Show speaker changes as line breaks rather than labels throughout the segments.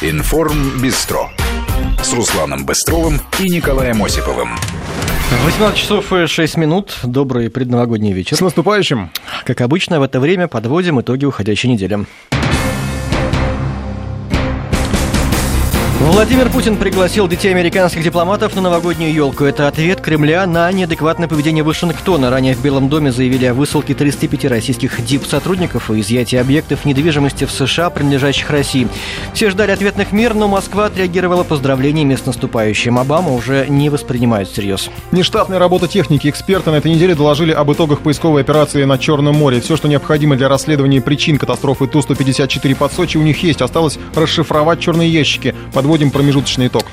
Информ Бистро с Русланом Быстровым и Николаем Осиповым.
18 часов и 6 минут. Добрый предновогодний вечер.
С наступающим.
Как обычно, в это время подводим итоги уходящей недели. Владимир Путин пригласил детей американских дипломатов на новогоднюю елку. Это ответ Кремля на неадекватное поведение Вашингтона. Ранее в Белом доме заявили о высылке 35 российских дип-сотрудников и изъятии объектов недвижимости в США, принадлежащих России. Все ждали ответных мер, но Москва отреагировала поздравлениями с наступающим. Обама уже не воспринимают всерьез.
Нештатная работа техники. Эксперты на этой неделе доложили об итогах поисковой операции на Черном море. Все, что необходимо для расследования причин катастрофы Ту-154 под Сочи, у них есть. Осталось расшифровать черные ящики. Подводим промежуточный итог.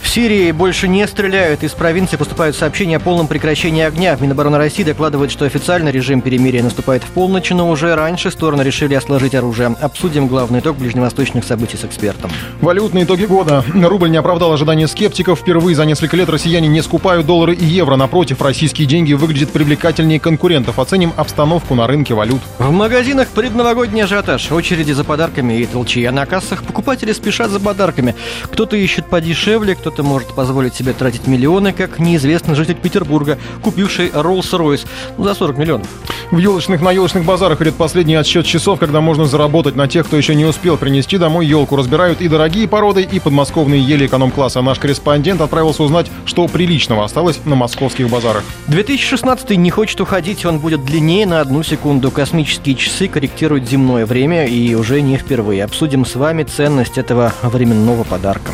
В Сирии больше не стреляют. Из провинции поступают сообщения о полном прекращении огня. Минобороны России докладывает, что официально режим перемирия наступает в полночь, но уже раньше стороны решили сложить оружие. Обсудим главный итог ближневосточных событий с экспертом.
Валютные итоги года. Рубль не оправдал ожидания скептиков. Впервые за несколько лет россияне не скупают доллары и евро. Напротив, российские деньги выглядят привлекательнее конкурентов. Оценим обстановку на рынке валют.
В магазинах предновогодний ажиотаж. Очереди за подарками и толчья на кассах. Покупатели спешат за подарками. Кто-то ищет подешевле, кто-то может позволить себе тратить миллионы, как неизвестный житель Петербурга, купивший Rolls-Royce ну, за 40 миллионов.
В елочных на елочных базарах идет последний отсчет часов, когда можно заработать на тех, кто еще не успел принести домой елку. Разбирают и дорогие породы, и подмосковные ели эконом-класса. Наш корреспондент отправился узнать, что приличного осталось на московских базарах.
2016 не хочет уходить, он будет длиннее на одну секунду. Космические часы корректируют земное время и уже не впервые. Обсудим с вами ценность этого временного подарка.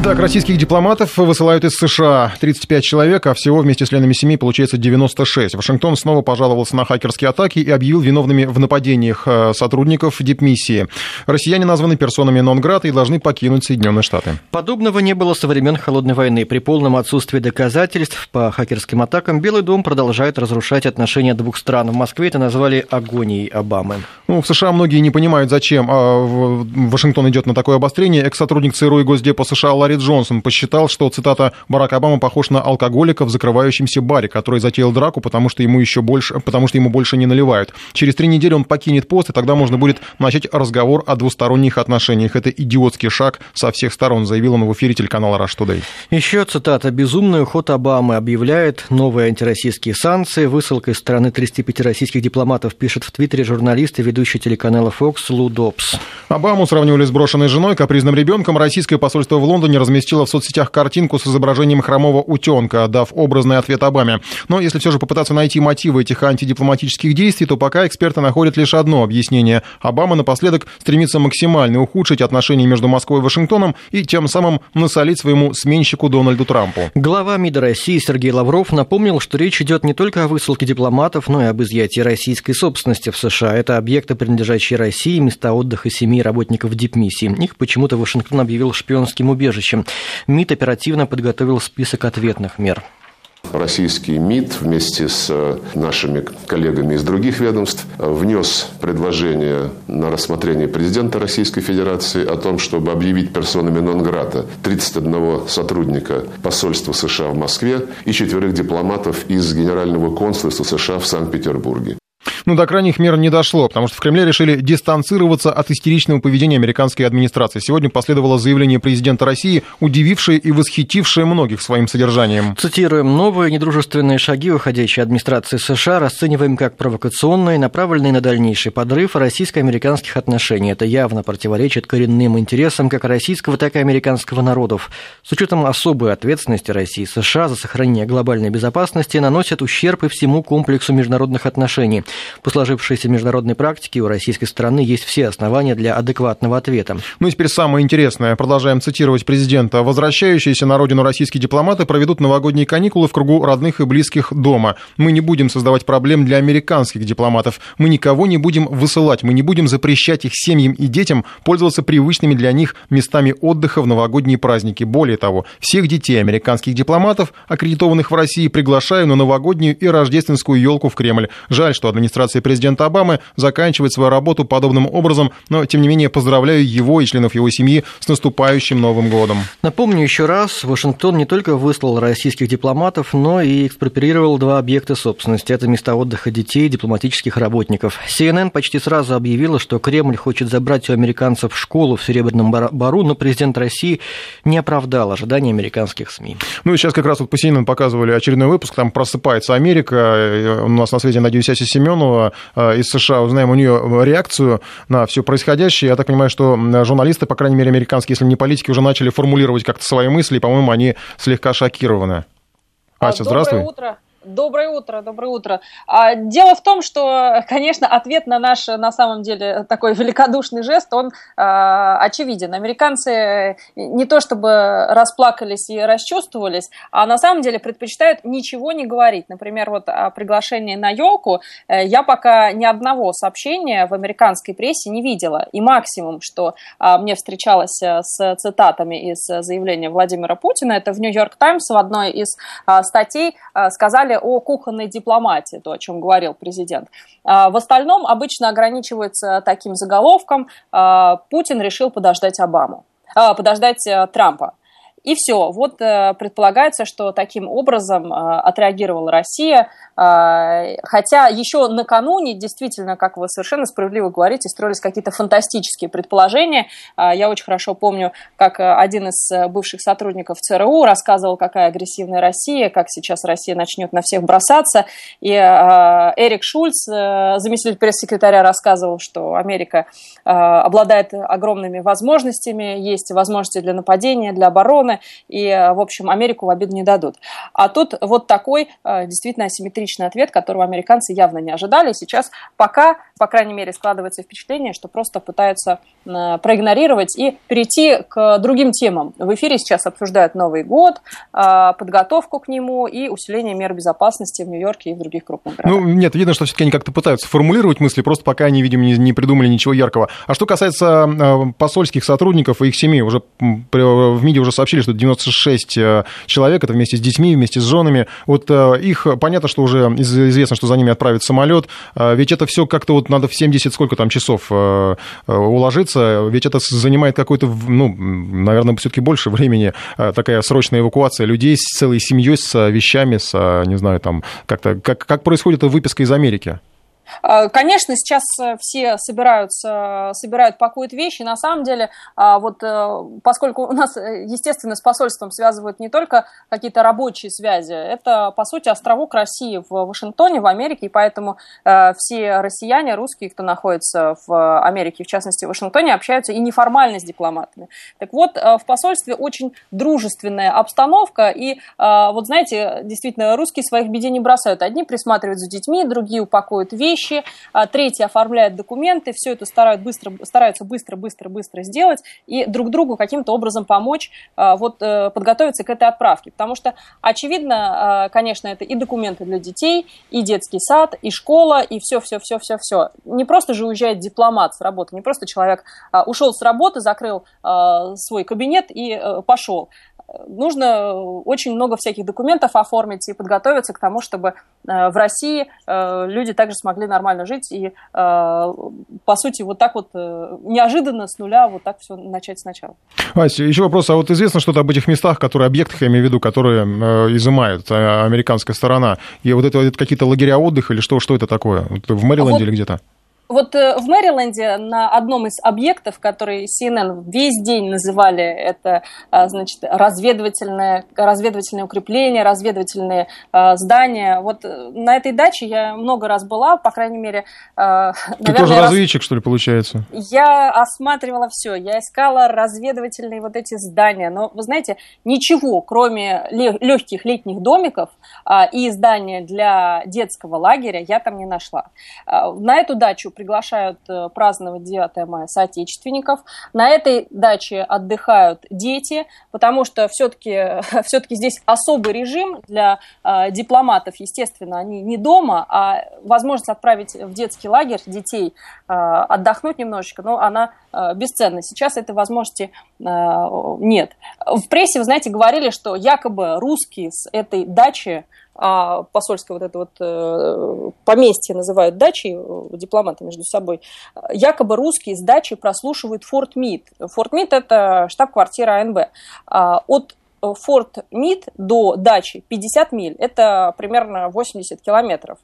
Итак, российских дипломатов высылают из США 35 человек, а всего вместе с членами семьи получается 96. Вашингтон снова пожаловался на хакерские атаки и объявил виновными в нападениях э, сотрудников дипмиссии. Россияне названы персонами нон-грата и должны покинуть Соединенные Штаты.
Подобного не было со времен Холодной войны. При полном отсутствии доказательств по хакерским атакам Белый дом продолжает разрушать отношения двух стран. В Москве это назвали агонией Обамы.
Ну, в США многие не понимают, зачем а Вашингтон идет на такое обострение. Экс-сотрудник ЦРУ и Госдепа США Ларри Джонсон посчитал, что, цитата, «Барак Обама похож на алкоголика в закрывающемся баре, который затеял драку, потому что ему еще больше, потому что ему больше не наливают. Через три недели он покинет пост, и тогда можно будет начать разговор о двусторонних отношениях. Это идиотский шаг со всех сторон», заявил он в эфире телеканала Rush Today.
Еще цитата. «Безумный уход Обамы объявляет новые антироссийские санкции. Высылка из страны 35 российских дипломатов, пишет в Твиттере журналист и ведущий телеканала Fox Лу Добс.
Обаму сравнивали с брошенной женой, капризным ребенком. Российское посольство в Лондоне разместила в соцсетях картинку с изображением хромого утенка, дав образный ответ Обаме. Но если все же попытаться найти мотивы этих антидипломатических действий, то пока эксперты находят лишь одно объяснение. Обама напоследок стремится максимально ухудшить отношения между Москвой и Вашингтоном и тем самым насолить своему сменщику Дональду Трампу.
Глава МИДа России Сергей Лавров напомнил, что речь идет не только о высылке дипломатов, но и об изъятии российской собственности в США. Это объекты, принадлежащие России, места отдыха семей работников дипмиссии. Их почему-то Вашингтон объявил шпионским убежищем будущем. МИД оперативно подготовил список ответных мер.
Российский МИД вместе с э, нашими коллегами из других ведомств внес предложение на рассмотрение президента Российской Федерации о том, чтобы объявить персонами нон-грата 31 сотрудника посольства США в Москве и четверых дипломатов из Генерального консульства США в Санкт-Петербурге.
Ну, до крайних мер не дошло, потому что в Кремле решили дистанцироваться от истеричного поведения американской администрации. Сегодня последовало заявление президента России, удивившее и восхитившее многих своим содержанием.
Цитируем. «Новые недружественные шаги уходящей администрации США расцениваем как провокационные, направленные на дальнейший подрыв российско-американских отношений. Это явно противоречит коренным интересам как российского, так и американского народов. С учетом особой ответственности России и США за сохранение глобальной безопасности наносят ущерб и всему комплексу международных отношений. По сложившейся международной практике у российской стороны есть все основания для адекватного ответа.
Ну и теперь самое интересное. Продолжаем цитировать президента. Возвращающиеся на родину российские дипломаты проведут новогодние каникулы в кругу родных и близких дома. Мы не будем создавать проблем для американских дипломатов. Мы никого не будем высылать. Мы не будем запрещать их семьям и детям пользоваться привычными для них местами отдыха в новогодние праздники. Более того, всех детей американских дипломатов, аккредитованных в России, приглашаю на новогоднюю и рождественскую елку в Кремль. Жаль, что администрация администрации президента Обамы заканчивает свою работу подобным образом, но, тем не менее, поздравляю его и членов его семьи с наступающим Новым годом.
Напомню еще раз, Вашингтон не только выслал российских дипломатов, но и экспроприировал два объекта собственности. Это места отдыха детей и дипломатических работников. CNN почти сразу объявила, что Кремль хочет забрать у американцев школу в Серебряном Бару, но президент России не оправдал ожиданий американских СМИ.
Ну и сейчас как раз вот по CNN показывали очередной выпуск, там просыпается Америка. У нас на связи, надеюсь, Ася Семенова э, из США. Узнаем у нее реакцию на все происходящее. Я так понимаю, что журналисты, по крайней мере, американские, если не политики, уже начали формулировать как-то свои мысли, и, по-моему, они слегка шокированы.
Ася, Доброе здравствуй. утро. Доброе утро, доброе утро. А, дело в том, что, конечно, ответ на наш, на самом деле, такой великодушный жест, он а, очевиден. Американцы не то чтобы расплакались и расчувствовались, а на самом деле предпочитают ничего не говорить. Например, вот о приглашении на елку э, я пока ни одного сообщения в американской прессе не видела. И максимум, что а, мне встречалось э, с цитатами из заявления Владимира Путина, это в Нью-Йорк Таймс в одной из статей а, о кухонной дипломатии, то, о чем говорил президент. А, в остальном обычно ограничивается таким заголовком а, «Путин решил подождать Обаму», а, подождать э, Трампа. И все. Вот э, предполагается, что таким образом э, отреагировала Россия. Э, хотя еще накануне, действительно, как вы совершенно справедливо говорите, строились какие-то фантастические предположения. Я очень хорошо помню, как один из бывших сотрудников ЦРУ рассказывал, какая агрессивная Россия, как сейчас Россия начнет на всех бросаться. И Эрик Шульц, заместитель пресс-секретаря, рассказывал, что Америка обладает огромными возможностями, есть возможности для нападения, для обороны, и, э, в общем, Америку в обиду не дадут. А тут вот такой э, действительно асимметричный ответ, которого американцы явно не ожидали. Сейчас пока, по крайней мере, складывается впечатление, что просто пытаются э, проигнорировать и перейти к другим темам. В эфире сейчас обсуждают Новый год, подготовку к нему и усиление мер безопасности в Нью-Йорке и в других крупных городах.
Ну, нет, видно, что все-таки они как-то пытаются формулировать мысли, просто пока они, видимо, не, не придумали ничего яркого. А что касается посольских сотрудников и их семей, уже в МИДе уже сообщили, что 96 э, человек, это вместе с детьми, вместе с женами. Вот э, их, понятно, что уже известно, что за ними отправят самолет, э, ведь это все как-то вот надо в 70 сколько там часов уложиться, ведь это занимает какое-то, ну, наверное, все-таки больше времени, такая срочная эвакуация людей с целой семьей, с вещами, с, не знаю, там, как-то, как, как происходит выписка из Америки?
А, конечно, сейчас э, все собираются, собирают, пакуют вещи. На самом деле, а, вот э, поскольку у нас, э, естественно, с посольством связывают не только какие-то рабочие связи, это, по сути, островок России в Вашингтоне, в Америке, и поэтому все россияне, русские, кто находится в Америке, в частности, в Вашингтоне, общаются и неформально с дипломатами. Так вот, в посольстве очень дружественная обстановка, и вот, знаете, действительно, русские своих бедей не бросают. Одни присматривают за детьми, другие упакуют вещи, вещи, а третий оформляет документы, все это старают быстро, стараются быстро, быстро, быстро сделать и друг другу каким-то образом помочь а, вот, э, подготовиться к этой отправке. Потому что, очевидно, а, конечно, это и документы для детей, и детский сад, и школа, и все-все-все-все-все. Не просто же уезжает дипломат с работы, не просто человек ушел с работы, закрыл свой кабинет и э, пошел нужно очень много всяких документов оформить и подготовиться к тому, чтобы э, в России э, люди также смогли нормально жить и, э, по сути, вот так вот неожиданно с нуля вот так все начать сначала.
Ася, еще вопрос. А вот известно что-то об этих местах, которые, объектах, я имею в виду, которые изымает американская сторона? И вот это, это какие-то лагеря отдыха или что, что это такое? В Мэриленде а вот... или где-то?
Вот э, в Мэриленде на одном из объектов, который CNN весь день называли это, а, значит, разведывательное, разведывательное укрепление, разведывательные а, здания. Вот э, на этой даче я много раз была, по крайней мере,
а, Ты наверное, тоже разведчик, раз... что ли, получается?
Я осматривала все, я искала разведывательные вот эти здания, но, вы знаете, ничего, кроме легких летних домиков и здания для детского лагеря я там не нашла. На эту дачу приглашают э, праздновать 9 мая соотечественников. На этой даче отдыхают дети, потому что все-таки все здесь особый режим для э, дипломатов. Естественно, они не дома, а возможность отправить в детский лагерь детей э, отдохнуть немножечко, но она э, бесценна. Сейчас этой возможности нет. В прессе, вы знаете, говорили, что якобы русские с этой дачи а посольское вот это вот э, поместье называют дачей, э, дипломаты между собой, якобы русские с дачи прослушивают Форт Мид. Форт Мид – это штаб-квартира АНБ. А, от Форт Мид до дачи 50 миль, это примерно 80 километров.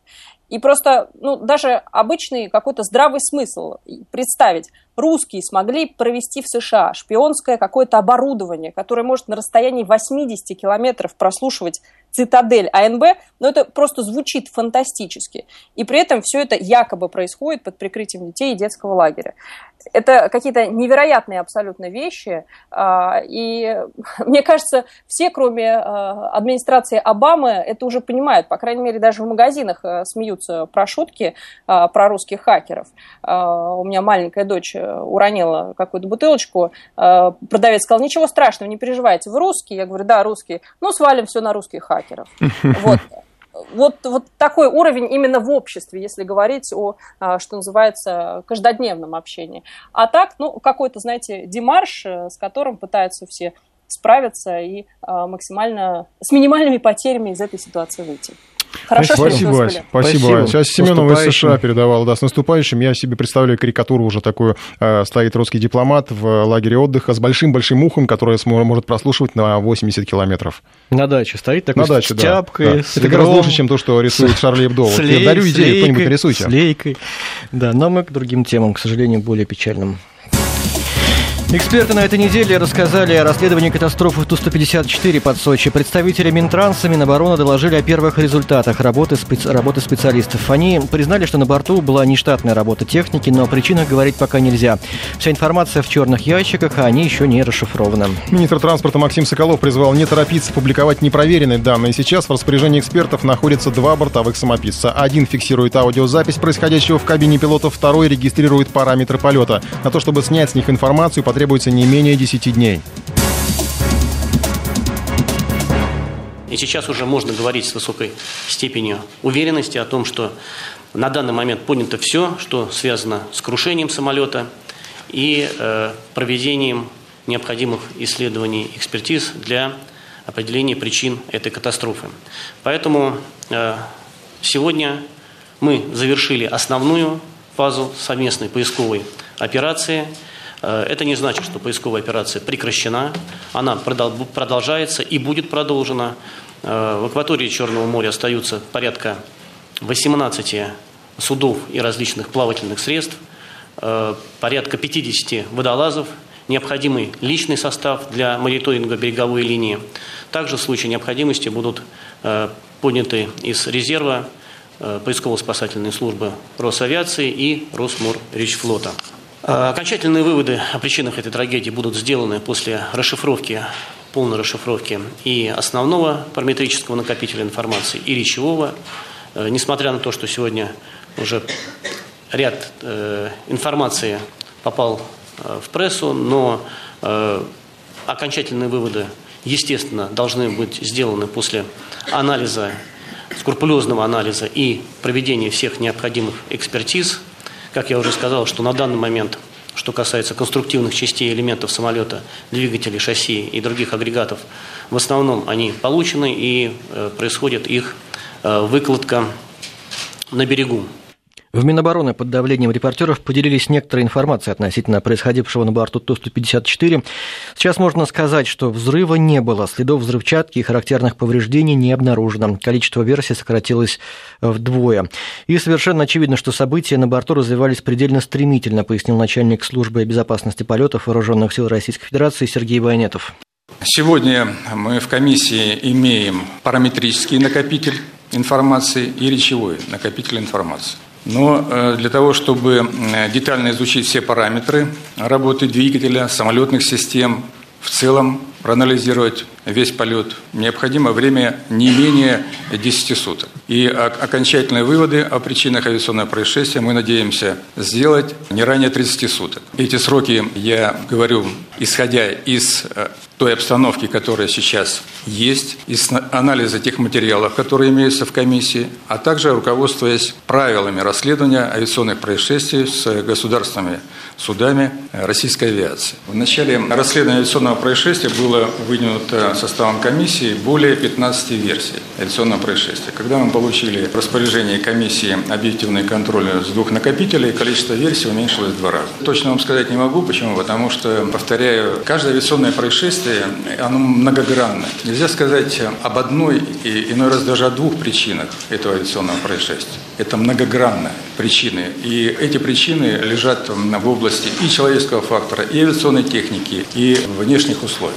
И просто, ну, даже обычный какой-то здравый смысл представить, русские смогли провести в США шпионское какое-то оборудование, которое может на расстоянии 80 километров прослушивать цитадель АНБ, но это просто звучит фантастически. И при этом все это якобы происходит под прикрытием детей и детского лагеря. Это какие-то невероятные абсолютно вещи. А, и мне кажется, все, кроме а, администрации Обамы, это уже понимают. По крайней мере, даже в магазинах э, смеются про шутки а, про русских хакеров. У меня маленькая дочь э, уронила какую-то бутылочку. Продавец сказал, ничего страшного, не переживайте, вы русские? Я говорю, да, русские. Ну, свалим все на русских хакеров. Вот вот, вот такой уровень именно в обществе, если говорить о, а, что называется, каждодневном общении. А так, ну, какой-то, знаете, демарш, э, с которым пытаются все справиться и а, максимально, с минимальными потерями из этой ситуации выйти.
Хорошо, спасибо, что Спасибо. спасибо. Сейчас Семенова из США передавал, да, с наступающим. Я себе представляю карикатуру уже такую. Э, стоит русский дипломат в лагере отдыха с большим-большим ухом, которое может прослушивать на 80 километров.
На даче стоит такой
на даче,
с тяпкой,
да, да.
с
Это гораздо лучше, чем то, что рисует Шарли Эбдо. Вот я дарю идею, кто-нибудь нарисуйте.
С лейкой. Да, но мы к другим темам, к сожалению, более печальным. Эксперты на этой неделе рассказали о расследовании катастрофы Ту-154 под Сочи. Представители Минтранса, Минобороны доложили о первых результатах работы, специ... работы специалистов. Они признали, что на борту была нештатная работа техники, но о причинах говорить пока нельзя. Вся информация в черных ящиках, а они еще не расшифрованы.
Министр транспорта Максим Соколов призвал не торопиться публиковать непроверенные данные. Сейчас в распоряжении экспертов находятся два бортовых самописца. Один фиксирует аудиозапись происходящего в кабине пилота, второй регистрирует параметры полета. На то, чтобы снять с них информацию, потребуется потребуется не менее 10 дней.
И сейчас уже можно говорить с высокой степенью уверенности о том, что на данный момент понято все, что связано с крушением самолета и э, проведением необходимых исследований, экспертиз для определения причин этой катастрофы. Поэтому э, сегодня мы завершили основную фазу совместной поисковой операции – это не значит, что поисковая операция прекращена. Она продолжается и будет продолжена. Э, в акватории Черного моря остаются порядка 18 судов и различных плавательных средств, э, порядка 50 водолазов, необходимый личный состав для мониторинга береговой линии. Также в случае необходимости будут подняты из резерва поисково-спасательные службы Росавиации и Росморречфлота. Э, окончательные выводы о причинах этой трагедии будут сделаны после расшифровки, полной расшифровки и основного параметрического накопителя информации, и речевого. Э, несмотря на то, что сегодня уже ряд э, информации попал в прессу, но окончательные выводы, естественно, должны быть сделаны после анализа, скрупулезного анализа и проведения всех необходимых экспертиз – как я уже сказал, что на данный момент, что касается конструктивных частей элементов самолета, двигателей, шасси и других агрегатов, в основном они получены и э, происходит их э, выкладка на берегу.
В Минобороны под давлением репортеров поделились некоторой информацией относительно происходившего на борту Ту-154. Сейчас можно сказать, что взрыва не было, следов взрывчатки и характерных повреждений не обнаружено. Количество версий сократилось вдвое. И совершенно очевидно, что события на борту развивались предельно стремительно, пояснил начальник службы безопасности полетов Вооруженных сил Российской Федерации Сергей Вайнетов.
Сегодня мы в комиссии имеем параметрический накопитель информации и речевой накопитель информации. Но э, для того, чтобы детально изучить все параметры работы двигателя, самолетных систем, в целом проанализировать весь полет, необходимо время не менее 10 суток. И окончательные выводы о причинах авиационного происшествия мы надеемся сделать не ранее 30 суток. Эти сроки я говорю, исходя из э, той обстановки, которая сейчас есть, из анализа тех материалов, которые имеются в комиссии, а также руководствуясь правилами расследования авиационных происшествий с государственными судами российской авиации. В начале расследования авиационного происшествия было было выдвинуто составом комиссии более 15 версий авиационного происшествия. Когда мы получили распоряжение комиссии объективный контроль с двух накопителей, количество версий уменьшилось в два раза. Точно вам сказать не могу. Почему? Потому что, повторяю, каждое авиационное происшествие, оно многогранно. Нельзя сказать об одной и иной раз даже о двух причинах этого авиационного происшествия. Это многогранно причины. И эти причины лежат в области и человеческого фактора, и авиационной техники, и внешних условий.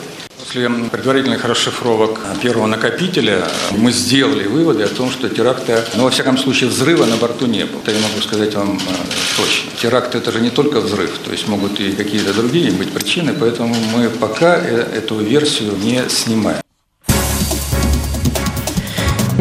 После предварительных расшифровок первого накопителя мы сделали выводы о том, что теракта, ну, во всяком случае, взрыва на борту не было. Это я могу сказать вам э, точно. Теракт – это же не только взрыв, то есть могут и какие-то другие быть причины, поэтому мы пока э, эту версию не снимаем.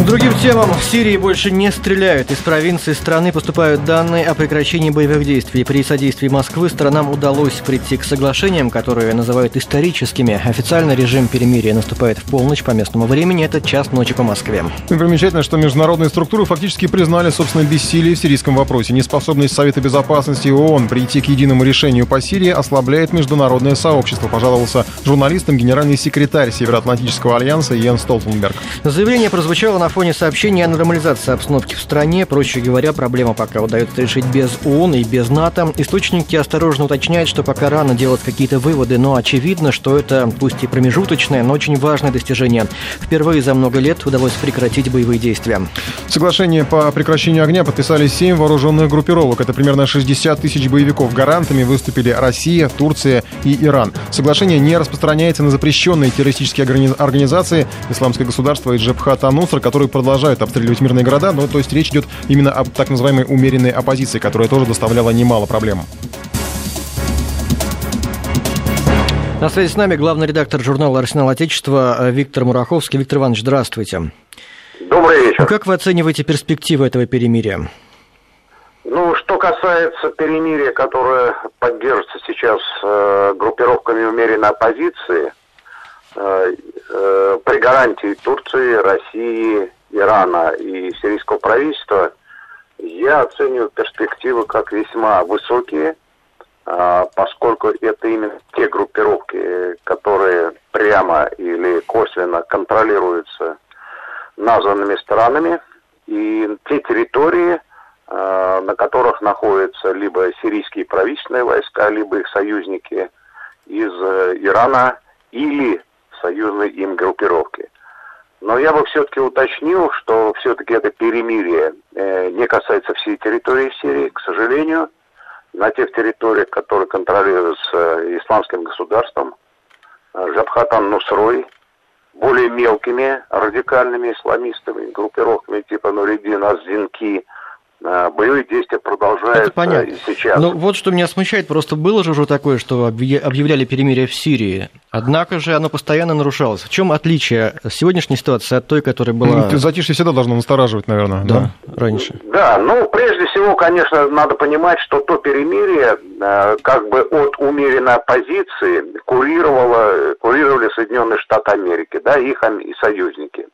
Другим темам. В Сирии больше не стреляют. Из провинции страны поступают данные о прекращении боевых действий. При содействии Москвы странам удалось прийти к соглашениям, которые называют историческими. Официально режим перемирия наступает в полночь по местному времени. Это час ночи по Москве.
И примечательно, что международные структуры фактически признали собственное бессилие в сирийском вопросе. Неспособность Совета Безопасности ООН прийти к единому решению по Сирии ослабляет международное сообщество, пожаловался журналистам генеральный секретарь Североатлантического альянса Йен Столтенберг.
Заявление прозвучало на на фоне сообщения о нормализации обстановки в стране, проще говоря, проблема пока удается решить без ООН и без НАТО. Источники осторожно уточняют, что пока рано делать какие-то выводы, но очевидно, что это пусть и промежуточное, но очень важное достижение. Впервые за много лет удалось прекратить боевые действия.
Соглашение по прекращению огня подписали семь вооруженных группировок. Это примерно 60 тысяч боевиков. Гарантами выступили Россия, Турция и Иран. Соглашение не распространяется на запрещенные террористические организации Исламское государство и Джабхат Анусра, которые которые продолжают обстреливать мирные города, но то есть речь идет именно об так называемой умеренной оппозиции, которая тоже доставляла немало проблем.
На связи с нами главный редактор журнала «Арсенал Отечества» Виктор Мураховский. Виктор Иванович, здравствуйте.
Добрый вечер.
Как вы оцениваете перспективы этого перемирия?
Ну, что касается перемирия, которое поддерживается сейчас э, группировками умеренной оппозиции, Э, э, при гарантии Турции, России, Ирана и сирийского правительства я оцениваю перспективы как весьма высокие, э, поскольку это именно те группировки, которые прямо или косвенно контролируются названными странами, и те территории, на которых находятся либо сирийские правительственные войска, либо их союзники из Ирана или союзной им группировки. Но я бы все-таки уточнил, что все-таки это перемирие э, не касается всей территории Сирии, к сожалению. На тех территориях, которые контролируются исламским государством, э, Жабхатан Нусрой, более мелкими радикальными исламистами, группировками типа Нуридин, Аззинки, Э, боевые действия продолжаются Это понятно. и сейчас.
Ну вот что меня смущает, просто было же уже такое, что объявляли перемирие в Сирии, однако же оно постоянно нарушалось. В чем отличие сегодняшней ситуации от той, которая была...
Ну, затишье всегда должно настораживать, наверное,
да, да? раньше.
Да, ну прежде всего, конечно, надо понимать, что то перемирие э, как бы от умеренной оппозиции курировало, курировали Соединенные Штаты Америки, да, их и союзники.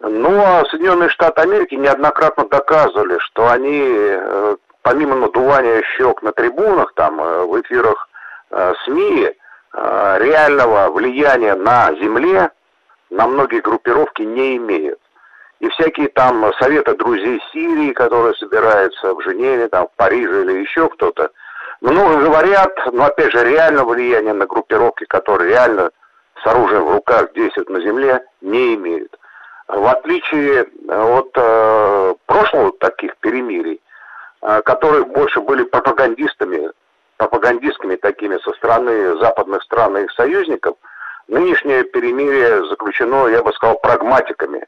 Ну, а Соединенные Штаты Америки неоднократно доказывали, что они, э, помимо надувания щек на трибунах, там, э, в эфирах э, СМИ, реального влияния на земле на многие группировки не имеют. И всякие там советы друзей Сирии, которые собираются в Женеве, там, в Париже или еще кто-то, много говорят, но опять же реального влияния на группировки, которые реально с оружием в руках действуют на земле, не имеют в отличие э, от э, прошлого таких перемирий, э, которые больше были пропагандистами, пропагандистскими такими со стороны западных стран и их союзников, нынешнее перемирие заключено, я бы сказал, прагматиками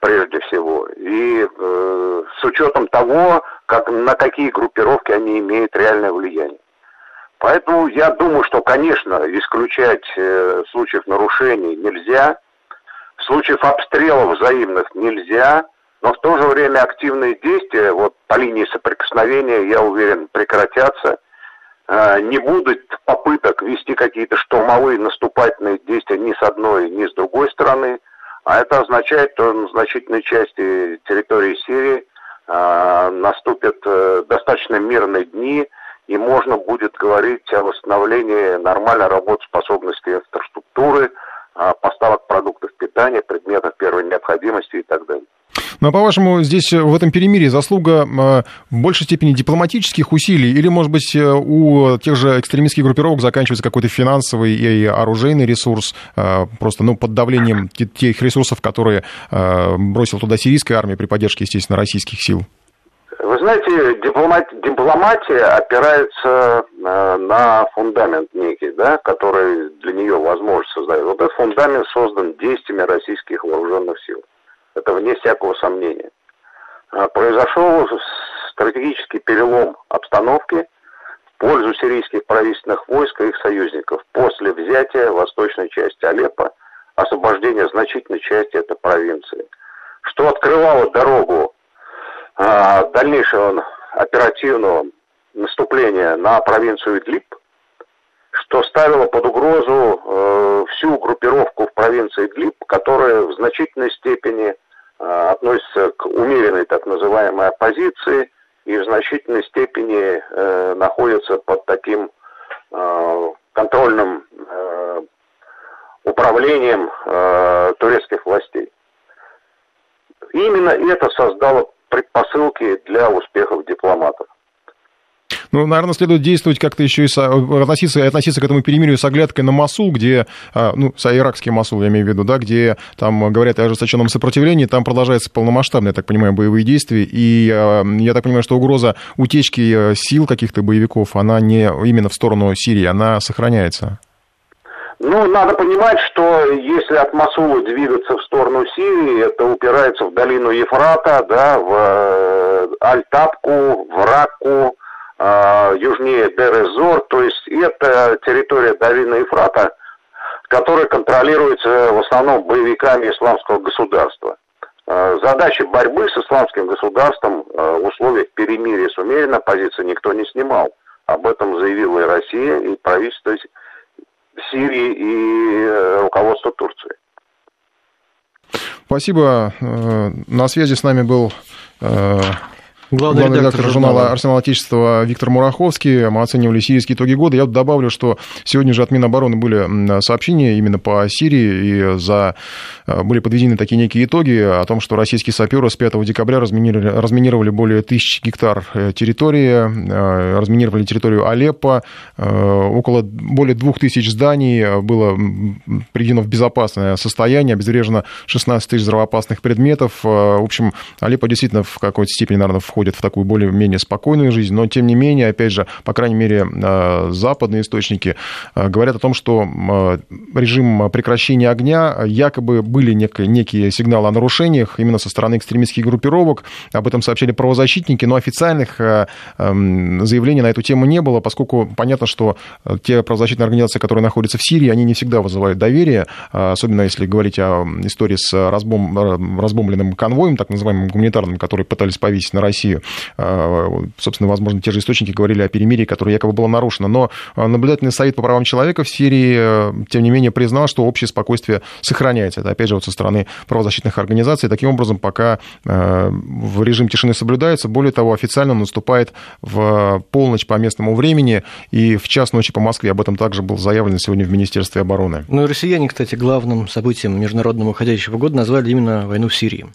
прежде всего. И э, с учетом того, как, на какие группировки они имеют реальное влияние. Поэтому я думаю, что, конечно, исключать э, случаев нарушений нельзя – Случаев обстрелов взаимных нельзя, но в то же время активные действия вот по линии соприкосновения, я уверен, прекратятся. А, не будет попыток вести какие-то штурмовые наступательные действия ни с одной, ни с другой стороны. А это означает, что на значительной части территории Сирии а, наступят э, достаточно мирные дни, и можно будет говорить о восстановлении нормальной работоспособности инфраструктуры, поставок продуктов питания, предметов первой необходимости и так далее.
Ну, а по-вашему, здесь э, в этом перемирии заслуга э, в большей степени дипломатических усилий или, может быть, э, у тех же экстремистских группировок заканчивается какой-то финансовый и оружейный ресурс, просто ну, под давлением тех ресурсов, которые бросил туда сирийская армия при поддержке, естественно, российских сил?
Вы знаете, дипломат, дипломатия опирается на фундамент некий, да, который для нее возможность создает. Вот этот фундамент создан действиями российских вооруженных сил. Это вне всякого сомнения. А, произошел стратегический перелом обстановки в пользу сирийских правительственных войск и их союзников после взятия восточной части Алеппо, освобождения значительной части этой провинции, что открывало дорогу дальнейшего оперативного наступления на провинцию Идлиб, что ставило под угрозу э, всю группировку в провинции Идлиб, которая в значительной степени Э, относится к умеренной так называемой оппозиции и в значительной степени э, находится под таким э, контрольным э, управлением э, турецких властей. Именно это создало предпосылки для успехов дипломатов.
Ну, наверное, следует действовать как-то еще и со... относиться, относиться к этому перемирию с оглядкой на Масул, где, а, ну, иракский Масул, я имею в виду, да, где там говорят о ожесточенном сопротивлении, там продолжается полномасштабные, я так понимаю, боевые действия, и а, я так понимаю, что угроза утечки э, сил каких-то боевиков, она не именно в сторону Сирии, она сохраняется.
Ну, надо понимать, что если от Масула двигаться в сторону Сирии, это упирается в долину Ефрата, да, в э, Аль-Тапку, в Ракку, э, южнее Дерезор, то есть это территория долины Ефрата, которая контролируется в основном боевиками исламского государства. Э, задачи борьбы с исламским государством в условиях перемирия с умеренной позиции никто не снимал. Об этом заявила и Россия, и правительство Сирии, и э, руководство Турции.
Спасибо. Э, на связи с нами был э, Главный, Главный редактор, редактор журнала «Арсенал Отечества» Виктор Мураховский. Мы оценивали сирийские итоги года. Я добавлю, что сегодня же от Минобороны были сообщения именно по Сирии, и за... Э, были подведены такие некие итоги о том, что российские саперы с 5 декабря разминировали, разминировали более тысячи гектар э, территории, э, разминировали территорию Алеппо, около более двух тысяч зданий было приведено в безопасное состояние, обезврежено 16 тысяч взрывоопасных предметов. В общем, Алеппо действительно в какой-то степени, наверное, входит входят в такую более-менее спокойную жизнь, но тем не менее, опять же, по крайней мере, э, западные источники э, говорят о том, что э, режим прекращения огня якобы были некие, некие сигналы о нарушениях именно со стороны экстремистских группировок. Об этом сообщали правозащитники, но официальных эм, заявлений на эту тему не было, поскольку понятно, что те правозащитные организации, которые находятся в Сирии, они не всегда вызывают доверие, особенно если говорить о истории с разбом, разбомбленным конвоем, так называемым гуманитарным, который пытались повесить на Россию. Россию. А, собственно, возможно, те же источники говорили о перемирии, которое якобы было нарушено. Но а, наблюдательный совет по правам человека в Сирии, э, тем не менее, признал, что общее спокойствие сохраняется. Это, опять же, вот со стороны правозащитных организаций. Таким образом, пока э, в режим тишины соблюдается, более того, официально наступает в полночь по местному времени, и в час ночи по Москве. Об этом также было заявлено сегодня в Министерстве обороны.
Ну и россияне, кстати, главным событием международного уходящего года назвали именно войну в Сирии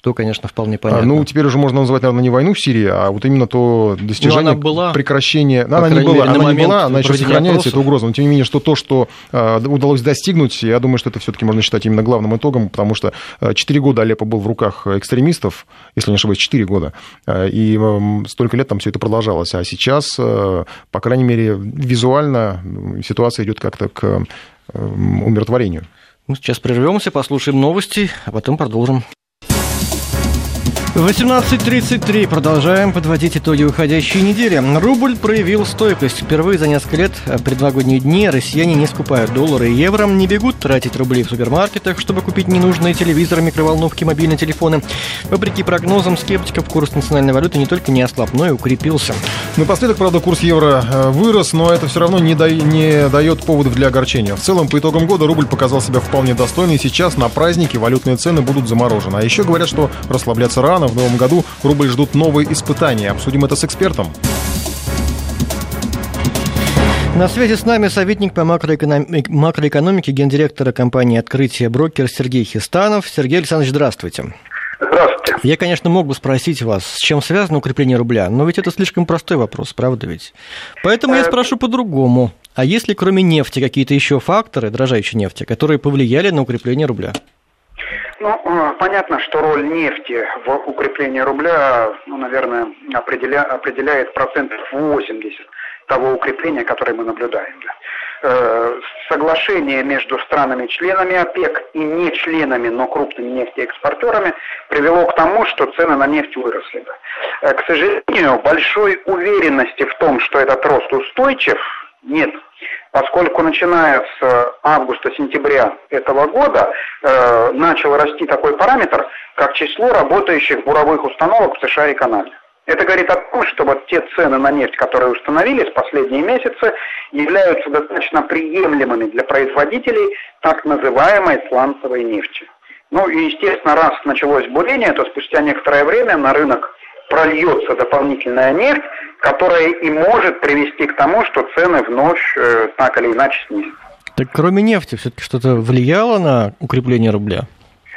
что, конечно, вполне а, понятно.
Ну, теперь уже можно назвать, наверное, не войну в Сирии, а вот именно то достижение
ну, была,
прекращения... Ну, она не была, она не была, она еще сохраняется, эта угроза. Но, тем не менее, что то, что э, удалось достигнуть, я думаю, что это все таки можно считать именно главным итогом, потому что э, 4 года Алеппо был в руках экстремистов, если не ошибаюсь, 4 года, и столько лет там все это продолжалось. А сейчас, э, по крайней мере, визуально ситуация идет как-то к э, умиротворению.
Мы сейчас прервемся, послушаем новости, а потом продолжим. 18.33. Продолжаем подводить итоги уходящей недели. Рубль проявил стойкость. Впервые за несколько лет предновогодние дни россияне не скупают доллары и евро, не бегут тратить рубли в супермаркетах, чтобы купить ненужные телевизоры, микроволновки, мобильные телефоны. Вопреки прогнозам скептиков, курс национальной валюты не только не ослаб, но и укрепился.
Напоследок, правда, курс евро э, вырос, но это все равно не, да... не дает поводов для огорчения. В целом, по итогам года рубль показал себя вполне достойно, и сейчас на праздники валютные цены будут заморожены. А еще говорят, что расслабляться рано, в новом году рубль ждут новые испытания. Обсудим это с экспертом.
На связи с нами советник по макроэкономике, макроэкономике гендиректора компании «Открытие брокер» Сергей Хистанов. Сергей Александрович, здравствуйте.
Здравствуйте.
Я, конечно, мог бы спросить вас, с чем связано укрепление рубля, но ведь это слишком простой вопрос, правда ведь? Поэтому я э, спрошу по-другому. А есть ли кроме нефти какие-то еще факторы, дрожащей нефти, которые повлияли на укрепление рубля?
Ну, понятно, что роль нефти в укреплении рубля, ну, наверное, определя, определяет процентов 80 того укрепления, которое мы наблюдаем. Да. Э, соглашение между странами-членами ОПЕК и не членами, но крупными нефтеэкспортерами привело к тому, что цены на нефть выросли. Э, к сожалению, большой уверенности в том, что этот рост устойчив, нет поскольку начиная с августа-сентября этого года э, начал расти такой параметр, как число работающих буровых установок в США и Канаде. Это говорит о том, что вот те цены на нефть, которые установились последние месяцы, являются достаточно приемлемыми для производителей так называемой сланцевой нефти. Ну и, естественно, раз началось бурение, то спустя некоторое время на рынок прольется дополнительная нефть, которая и может привести к тому, что цены вновь э, так или иначе снизятся.
Так кроме нефти все-таки что-то влияло на укрепление рубля?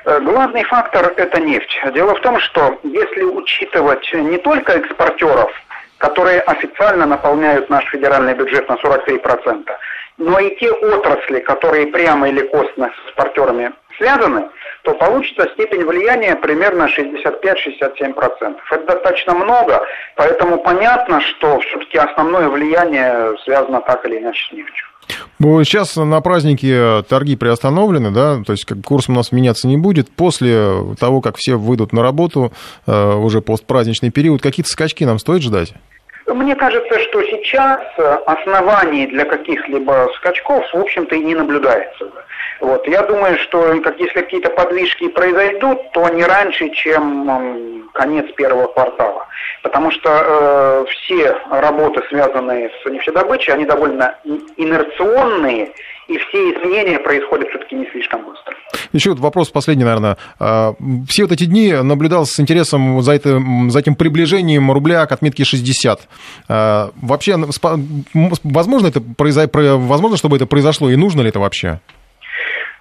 Э, главный фактор – это нефть. Дело в том, что если учитывать не только экспортеров, которые официально наполняют наш федеральный бюджет на 43%, но и те отрасли, которые прямо или косвенно с экспортерами связаны, то получится степень влияния примерно 65-67%. Это достаточно много, поэтому понятно, что все-таки основное влияние связано так или иначе с нефтью.
Сейчас на празднике торги приостановлены, да, то есть курс у нас меняться не будет. После того, как все выйдут на работу, э, уже постпраздничный период, какие-то скачки нам стоит ждать?
Мне кажется, что сейчас оснований для каких-либо скачков, в общем-то, и не наблюдается. Вот. Я думаю, что как, если какие-то подвижки произойдут, то не раньше, чем конец первого квартала. Потому что э, все работы, связанные с нефтедобычей, они довольно инерционные, и все изменения происходят все-таки не слишком быстро.
Еще вот вопрос последний, наверное. А, все вот эти дни наблюдал с интересом за, это, за этим приближением рубля к отметке 60. А, вообще, возможно, это возможно, чтобы это произошло, и нужно ли это вообще?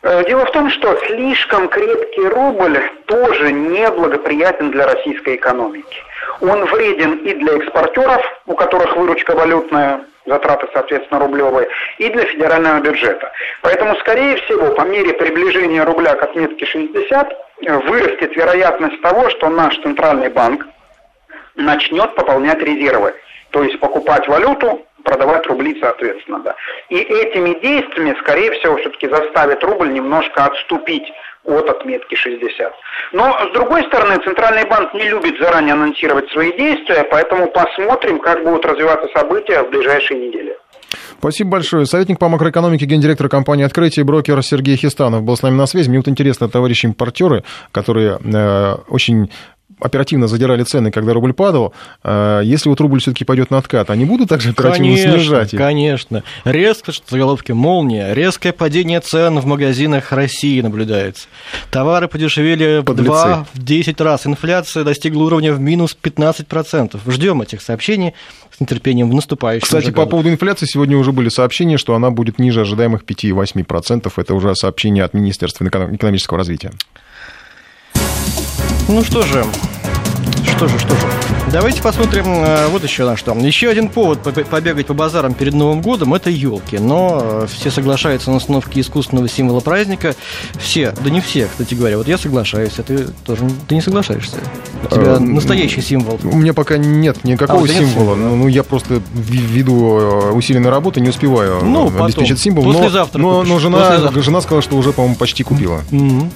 Э, дело в том, что слишком крепкий рубль тоже неблагоприятен для российской экономики. Он вреден и для экспортеров, у которых выручка валютная, затраты, соответственно, рублевые, и для федерального бюджета. Поэтому, скорее всего, по мере приближения рубля к отметке 60, э, вырастет вероятность того, что наш центральный банк начнет пополнять резервы. То есть покупать валюту продавать рубли соответственно, да. И этими действиями, скорее всего, все-таки заставит рубль немножко отступить от отметки 60. Но, с другой стороны, Центральный банк не любит заранее анонсировать свои действия, поэтому посмотрим, как будут развиваться события в ближайшие недели.
Спасибо большое. Советник по макроэкономике, гендиректор компании «Открытие», брокер Сергей Хистанов был с нами на связи. Мне вот интересно, товарищи импортеры, которые э, очень оперативно задирали цены, когда рубль падал, э, если вот рубль все-таки пойдет на откат, они будут также оперативно конечно, снижать их?
Конечно, резко, что заголовки молния, резкое падение цен в магазинах России наблюдается. Товары подешевели в 2, в 10 раз, инфляция достигла уровня в минус 15%. Ждем этих сообщений с нетерпением в наступающем
Кстати, по поводу инфляции сегодня уже были сообщения, что она будет ниже ожидаемых 5,8%. Это уже сообщение от Министерства экономического развития.
Ну что же, что же, что же. Давайте посмотрим э, вот еще на что. Еще один повод побегать по базарам перед Новым годом – это елки. Но э, все соглашаются на установке искусственного символа праздника. Все, да не все, кстати говоря. Вот я соглашаюсь, а ты тоже ты не соглашаешься. У тебя а, настоящий символ.
У меня пока нет никакого а, символа. Нет ну, я просто ввиду э, усиленной работы не успеваю ну, обеспечить потом. символ.
Послезавтра
но, но, но жена, жена сказала, что уже, по-моему, почти купила.
Mm-hmm.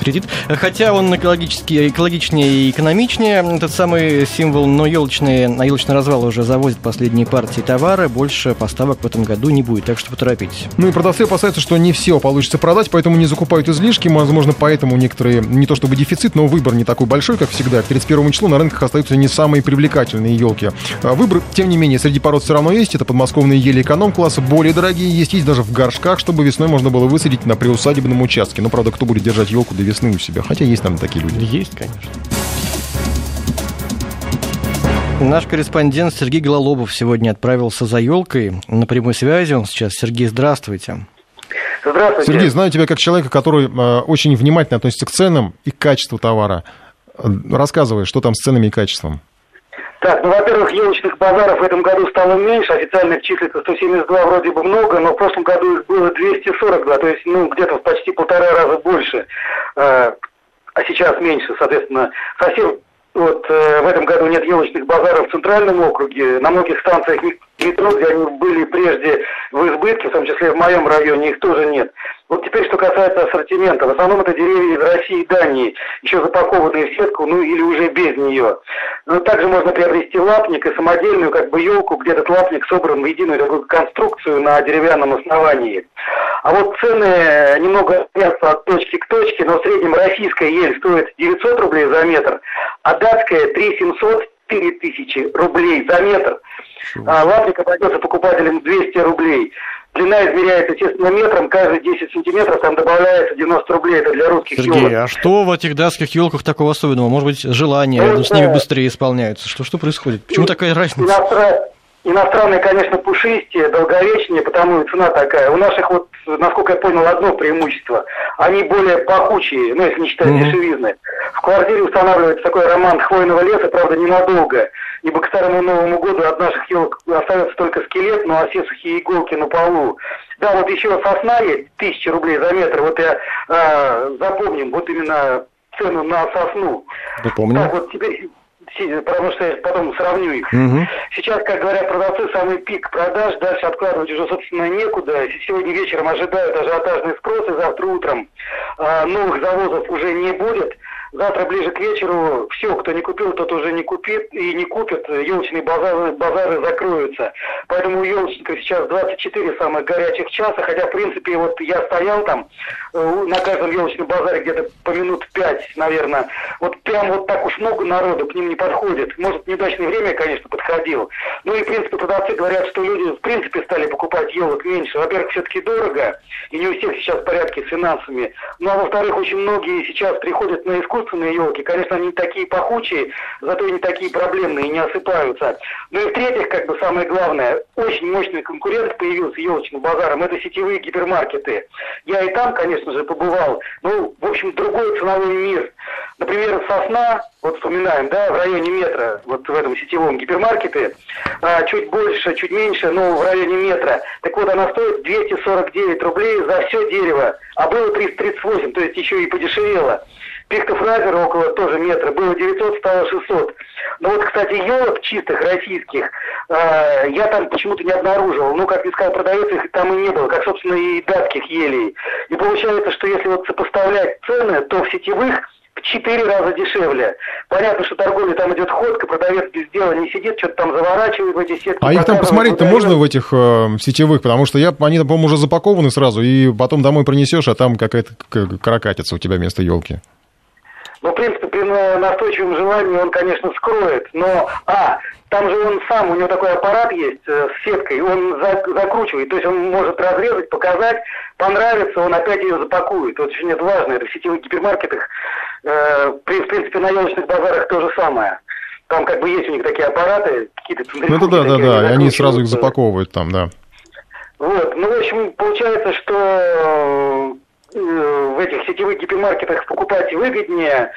Кредит. Хотя он экологически, экологичнее и экономичнее, этот самый символ, но елочные, на елочный развал уже завозят последние партии товара, больше поставок в этом году не будет, так что поторопитесь.
Ну и продавцы опасаются, что не все получится продать, поэтому не закупают излишки, возможно, поэтому некоторые, не то чтобы дефицит, но выбор не такой большой, как всегда. К 31 числу на рынках остаются не самые привлекательные елки. А выбор, тем не менее, среди пород все равно есть. Это подмосковные ели эконом-класса, более дорогие есть, есть даже в горшках, чтобы весной можно было высадить на приусадебном участке. Но, правда, кто будет держать елку до весны у себя? Хотя есть там такие люди.
Есть, конечно. Наш корреспондент Сергей Гололобов сегодня отправился за елкой. На прямой связи он сейчас. Сергей, здравствуйте.
Здравствуйте. Сергей, знаю тебя как человека, который э, очень внимательно относится к ценам и к качеству товара. Рассказывай, что там с ценами и качеством.
Так, ну, во-первых, елочных базаров в этом году стало меньше, официальных числится 172 вроде бы много, но в прошлом году их было 242, то есть, ну, где-то в почти полтора раза больше, э, а сейчас меньше, соответственно. Совсем вот э, в этом году нет елочных базаров в Центральном округе. На многих станциях метро, где они были прежде в избытке, в том числе в моем районе, их тоже нет. Вот теперь, что касается ассортимента. В основном это деревья из России и Дании, еще запакованные в сетку, ну или уже без нее. Но также можно приобрести лапник и самодельную как бы елку, где этот лапник собран в единую такую конструкцию на деревянном основании. А вот цены немного отличаются от точки к точке, но в среднем российская ель стоит 900 рублей за метр, а датская 3700 4000 рублей за метр. А лапник обойдется покупателям 200 рублей. Длина измеряется, естественно, метром, каждые 10 сантиметров там добавляется 90 рублей, это для русских
Сергей, елок. а что в этих датских елках такого особенного? Может быть, желания ну, с ними быстрее исполняются? Что, что происходит? Почему и, такая разница?
Иностран... Иностранные, конечно, пушистее, долговечнее, потому и цена такая. У наших, вот, насколько я понял, одно преимущество. Они более пахучие, ну, если не считать mm-hmm. дешевизны. В квартире устанавливается такой роман хвойного леса, правда, ненадолго ибо к Старому Новому году от наших елок остается только скелет, ну а все сухие иголки на полу. Да, вот еще сосна есть, тысяча рублей за метр, вот я э, запомним, вот именно цену на сосну.
Да помню.
Так, вот теперь потому что я потом сравню их. Угу. Сейчас, как говорят продавцы, самый пик продаж, дальше откладывать уже, собственно, некуда. Сегодня вечером ожидают ажиотажный спрос, и завтра утром э, новых завозов уже не будет. Завтра ближе к вечеру все, кто не купил, тот уже не купит и не купит. Елочные базары, базары закроются. Поэтому у елочников сейчас 24 самых горячих часа, хотя, в принципе, вот я стоял там э, на каждом елочном базаре где-то по минут 5, наверное. Вот прям вот так уж много народу к ним не подходит. Может, неудачное время, конечно, подходил. Ну и, в принципе, продавцы говорят, что люди, в принципе, стали покупать елок меньше. Во-первых, все-таки дорого, и не у всех сейчас в порядке с финансами. Ну, а во-вторых, очень многие сейчас приходят на искусство искусственные елки, конечно, они такие пахучие, зато не такие проблемные, не осыпаются. Ну и в-третьих, как бы самое главное, очень мощный конкурент появился елочным базаром, это сетевые гипермаркеты. Я и там, конечно же, побывал. Ну, в общем, другой ценовой мир. Например, сосна, вот вспоминаем, да, в районе метра, вот в этом сетевом гипермаркете, а, чуть больше, чуть меньше, но в районе метра. Так вот, она стоит 249 рублей за все дерево, а было 338, то есть еще и подешевело. Пихтофразер около тоже метра, было 900, стало 600. Но вот, кстати, елок чистых российских э, я там почему-то не обнаруживал. Ну, как мне сказал продавец, их там и не было, как, собственно, и датских елей. И получается, что если вот сопоставлять цены, то в сетевых в четыре раза дешевле. Понятно, что торговля там идет ходка, продавец без дела не сидит, что-то там заворачивает в эти сетки.
А их там посмотреть-то можно в этих э, сетевых, потому что я, они, по-моему, уже запакованы сразу, и потом домой принесешь, а там какая-то каракатица у тебя вместо елки.
Ну, в принципе, при настойчивом желании он, конечно, скроет, но, а, там же он сам, у него такой аппарат есть э, с сеткой, он за, закручивает, то есть он может разрезать, показать, понравится, он опять ее запакует. Вот очень это важно, это в сетевых гипермаркетах, э, при, в принципе, на елочных базарах то же самое. Там как бы есть у них такие аппараты, какие-то
Ну, это да, да, да, они, они сразу их запаковывают там, да.
Вот, ну, в общем, получается, что Э, в этих сетевых гипермаркетах покупать выгоднее,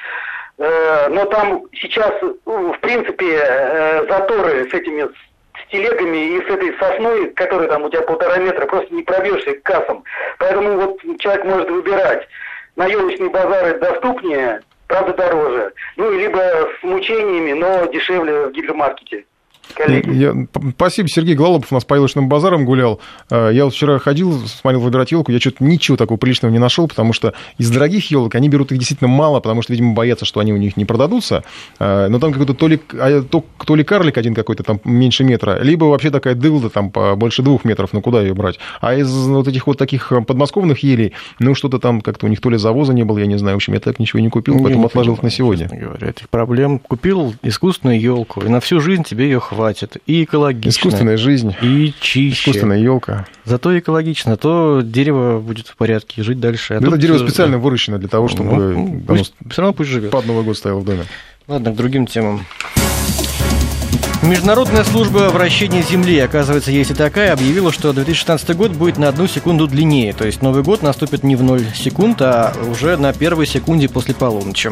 э, но там сейчас, в принципе, э, заторы с этими с телегами и с этой сосной, которая там у тебя полтора метра, просто не пробьешься к кассам. Поэтому вот человек может выбирать. На елочные базары доступнее, правда дороже. Ну, либо с мучениями, но дешевле в гипермаркете
коллеги. Я, спасибо, Сергей Глалопов у нас по елочным базарам гулял. Э, я вот вчера ходил, смотрел выбирать елку, я что-то ничего такого приличного не нашел, потому что из дорогих елок они берут их действительно мало, потому что, видимо, боятся, что они у них не продадутся. Э, но там какой-то то ли, а, то, то ли карлик один какой-то там меньше метра, либо вообще такая дылда там больше двух метров, ну куда ее брать? А из вот этих вот таких подмосковных елей, ну что-то там как-то у них то ли завоза не было, я не знаю, в общем, я так ничего не купил, поэтому не отложил их на сегодня.
Говоря, этих проблем. Купил искусственную елку, и на всю жизнь тебе ее хватит. И экологично.
Искусственная жизнь.
И чище.
Искусственная елка.
Зато экологично, то дерево будет в порядке, жить дальше.
А это дерево специально да. выращено для того, чтобы ну,
пусть, все равно пусть живет.
Под Новый год стояло в доме.
Ладно, к другим темам. Международная служба вращения Земли, оказывается, есть и такая, объявила, что 2016 год будет на одну секунду длиннее. То есть Новый год наступит не в 0 секунд, а уже на первой секунде после полуночи.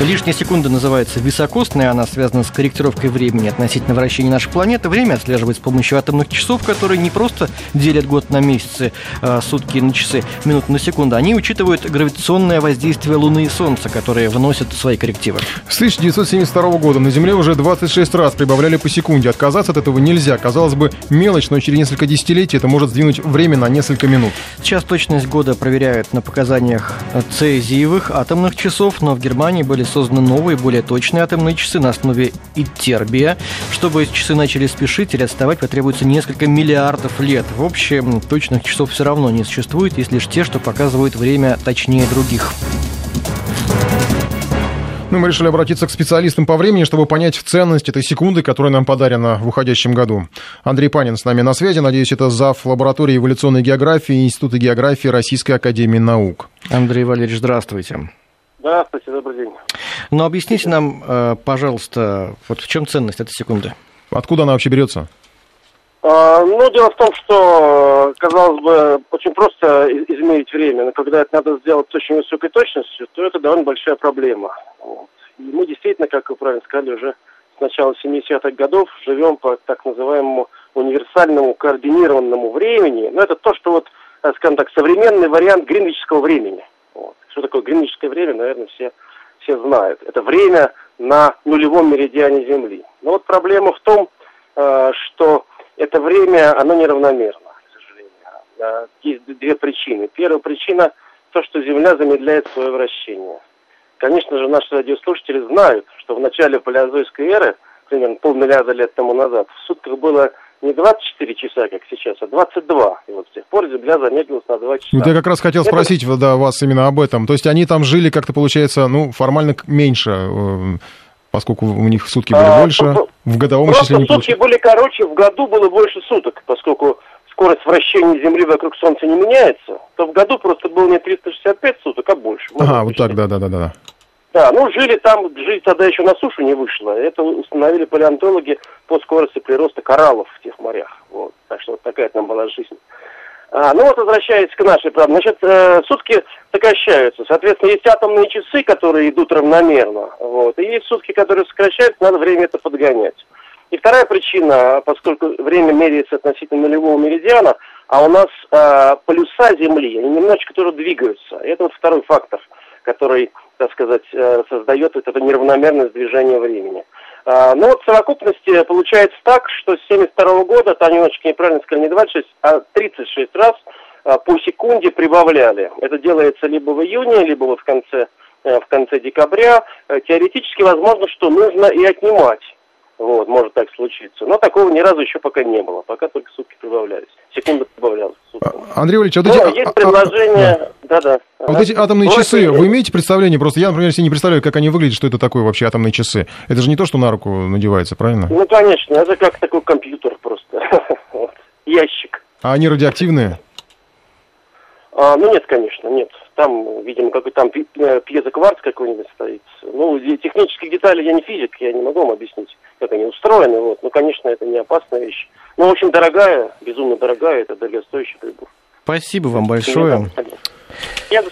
Лишняя секунда называется високосной, она связана с корректировкой времени относительно вращения нашей планеты. Время отслеживается с помощью атомных часов, которые не просто делят год на месяцы, а, сутки на часы, минуты на секунду. Они учитывают гравитационное воздействие Луны и Солнца, которые вносят свои коррективы.
С 1972 года на Земле уже 26 раз прибавляли по секунде. Отказаться от этого нельзя. Казалось бы, мелочь, но через несколько десятилетий это может сдвинуть время на несколько минут.
Сейчас точность года проверяют на показаниях цезиевых атомных часов, но в Германии были созданы новые, более точные атомные часы на основе Итербия. Чтобы часы начали спешить или отставать, потребуется несколько миллиардов лет. В общем, точных часов все равно не существует, есть лишь те, что показывают время точнее других.
Ну, мы решили обратиться к специалистам по времени, чтобы понять ценность этой секунды, которая нам подарена в уходящем году. Андрей Панин с нами на связи. Надеюсь, это зав. лаборатории эволюционной географии Института географии Российской Академии Наук.
Андрей Валерьевич, здравствуйте.
Здравствуйте, добрый день.
Ну, объясните нам, э, пожалуйста, вот в чем ценность этой секунды?
Откуда она вообще берется?
А, ну, дело в том, что, казалось бы, очень просто измерить время, но когда это надо сделать с очень высокой точностью, то это довольно большая проблема. Вот. И мы действительно, как вы правильно сказали, уже с начала 70-х годов живем по так называемому универсальному координированному времени. Но это то, что вот, э, скажем так, современный вариант гринвичского времени – что такое гринвичское время, наверное, все, все знают. Это время на нулевом меридиане Земли. Но вот проблема в том, э, что это время, оно неравномерно, к сожалению. Есть две причины. Первая причина – то, что Земля замедляет свое вращение. Конечно же, наши радиослушатели знают, что в начале палеозойской эры, примерно полмиллиарда лет тому назад, в сутках было не 24 часа, как сейчас, а 22. И вот с тех пор Земля замедлилась на 2 часа.
Вот я как раз хотел Это... спросить да, вас именно об этом. То есть они там жили как-то, получается, ну, формально меньше, э, поскольку у них сутки были а, больше, по- в годовом
исчислении... Просто сутки были короче, в году было больше суток, поскольку скорость вращения Земли вокруг Солнца не меняется, то в году просто было не 365 суток, а больше.
Ага, вот так, да-да-да.
Да, ну жили там, жить тогда еще на сушу не вышло. Это установили палеонтологи по скорости прироста кораллов в тех морях. Вот. Так что вот такая там была жизнь. А, ну вот возвращаясь к нашей проблеме. Значит, э, сутки сокращаются. Соответственно, есть атомные часы, которые идут равномерно. Вот. И есть сутки, которые сокращаются, надо время это подгонять. И вторая причина, поскольку время меряется относительно нулевого меридиана, а у нас э, полюса Земли, они немножечко тоже двигаются. И это вот второй фактор, который так сказать, э, создает вот эту неравномерность движения времени. А, ну вот в совокупности получается так, что с 72 года, немножечко неправильно сказали, не 26, а 36 раз а, по секунде прибавляли. Это делается либо в июне, либо вот в конце, э, в конце декабря. Э, теоретически возможно, что нужно и отнимать. Вот, может так случиться. Но такого ни разу еще пока не было. Пока только сутки прибавлялись. Секунда прибавлялась.
Андрей Валерьевич, а вот эти...
Но есть предложение... Да-да.
А вот эти атомные часы, вы имеете представление? Просто я, например, себе не представляю, как они выглядят, что это такое вообще атомные часы. Это же не то, что на руку надевается, правильно?
Ну, конечно. Это как такой компьютер просто. Ящик.
А они радиоактивные?
А, ну нет, конечно, нет. Там, видимо, какой там э, пьезокварц какой-нибудь стоит. Ну, технические детали я не физик, я не могу вам объяснить, как они устроены. Вот. Ну, конечно, это не опасная вещь. Ну, очень дорогая, безумно дорогая, это дорогостоящий прибор.
Спасибо вам большое. Я,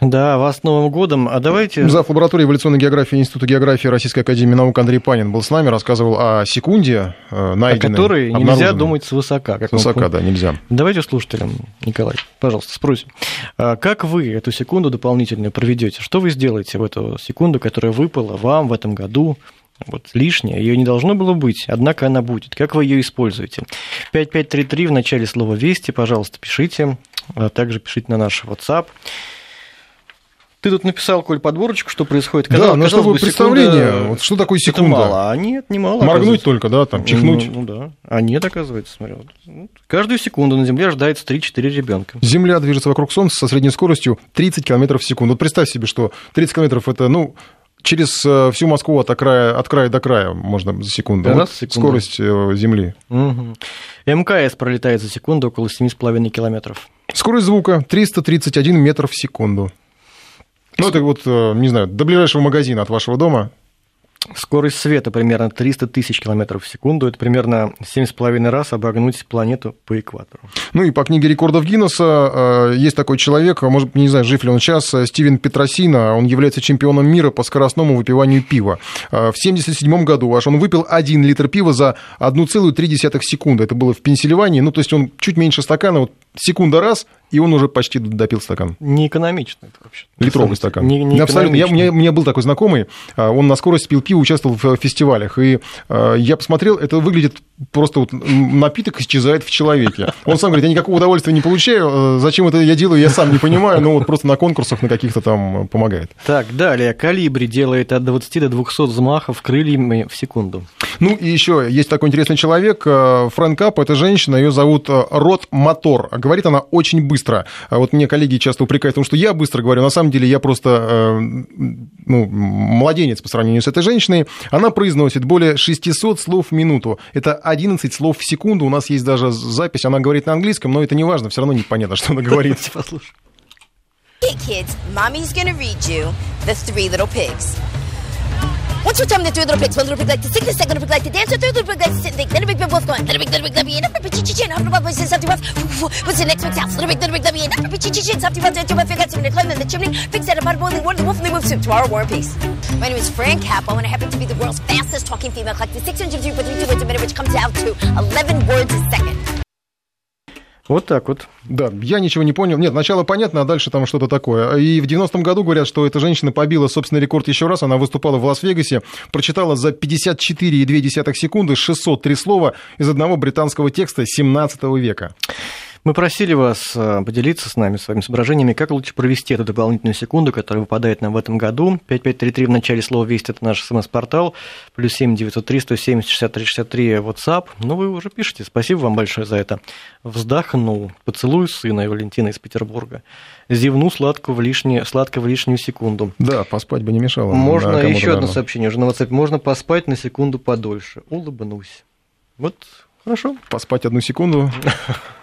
да, вас с Новым годом. А давайте...
Зав. лаборатории эволюционной географии Института географии Российской Академии Наук Андрей Панин был с нами, рассказывал о секунде, э, найденной,
О которой нельзя думать свысока.
Как свысока, да, нельзя.
Давайте слушателям, Николай, пожалуйста, спросим. А как вы эту секунду дополнительную проведете? Что вы сделаете в эту секунду, которая выпала вам в этом году? Вот лишняя, ее не должно было быть, однако она будет. Как вы ее используете? 5533 в начале слова «Вести», пожалуйста, пишите. А также пишите на наш WhatsApp. Ты тут написал, Коль, подборочку, что происходит.
Казалось, да, но чтобы бы, представление, секунда... вот что такое секунда?
Это мало, а нет, не мало.
Моргнуть только, да, там, чихнуть.
Ну, ну да, а нет, оказывается, смотри. Вот. Каждую секунду на Земле рождается 3-4 ребенка.
Земля движется вокруг Солнца со средней скоростью 30 км в секунду. Вот представь себе, что 30 км это, ну, через э, всю Москву от, края, от края до края можно за секунду. Вот секунду. скорость э, Земли.
Угу. МКС пролетает за секунду около 7,5 километров.
Скорость звука 331 метр в секунду. Ну, это вот, э, не знаю, до ближайшего магазина от вашего дома
Скорость света примерно 300 тысяч километров в секунду. Это примерно 7,5 раз обогнуть планету по экватору.
Ну и по книге рекордов Гиннесса э, есть такой человек, может, не знаю, жив ли он сейчас, э, Стивен Петросина. Он является чемпионом мира по скоростному выпиванию пива. В 1977 году аж он выпил 1 литр пива за 1,3 секунды. Это было в Пенсильвании. Ну, то есть он чуть меньше стакана, вот секунда раз, и он уже почти допил стакан.
Не экономично это
вообще. Литровый стакан. Не, не Абсолютно. Я, у, меня, у меня был такой знакомый, а, он на скорость пил пиво, участвовал в фестивалях, и а, я посмотрел, это выглядит просто вот напиток исчезает в человеке. Он сам говорит, я никакого удовольствия не получаю, а, зачем это я делаю, я сам не понимаю, но вот просто на конкурсах на каких-то там помогает.
Так, далее, калибри делает от 20 до 200 взмахов крыльями в секунду.
Ну и еще есть такой интересный человек, Фрэнк Кап, это женщина, ее зовут Рот Мотор. Говорит она очень быстро быстро. А вот мне коллеги часто упрекают в том, что я быстро говорю. На самом деле я просто э, ну, младенец по сравнению с этой женщиной. Она произносит более 600 слов в минуту. Это 11 слов в секунду. У нас есть даже запись. Она говорит на английском, но это не важно. Все равно непонятно, что она говорит. Послушай. Hey kids, mommy's gonna read you the three little pigs. Once you tell me the three little pigs, one little pig like to sing, the second little pig like to dance, the third little pig like to sit and think, then a big big wolf going, then a big, then a big, a big, then a big, chin, about something else, what's the next week's house, a big, a big, a big, then a big, chin, something else, then a big, then a climb in the chimney, big set of pot boiling water, the wolf and the wolf soup, tomorrow, war and peace. My name is Fran Capo, and I happen to be the world's fastest talking female, collecting 653.32 words a minute, which comes out to 11 words a second.
Вот так вот.
Да, я ничего не понял. Нет, начало понятно, а дальше там что-то такое. И в 90-м году говорят, что эта женщина побила собственный рекорд еще раз. Она выступала в Лас-Вегасе, прочитала за 54,2 секунды 603 слова из одного британского текста 17 века.
Мы просили вас э, поделиться с нами своими соображениями, как лучше провести эту дополнительную секунду, которая выпадает нам в этом году. 5533 в начале слова «Весть» — это наш смс-портал, плюс 7 903 170 63 63 WhatsApp. Ну, вы уже пишете. Спасибо вам большое за это. Вздохнул. Поцелую сына Валентина из Петербурга. Зевну сладко в, лишнюю, сладко в лишнюю секунду.
Да, поспать бы не мешало.
Можно да, еще одно сообщение уже на WhatsApp. Можно поспать на секунду подольше. Улыбнусь. Вот, хорошо.
Поспать одну секунду.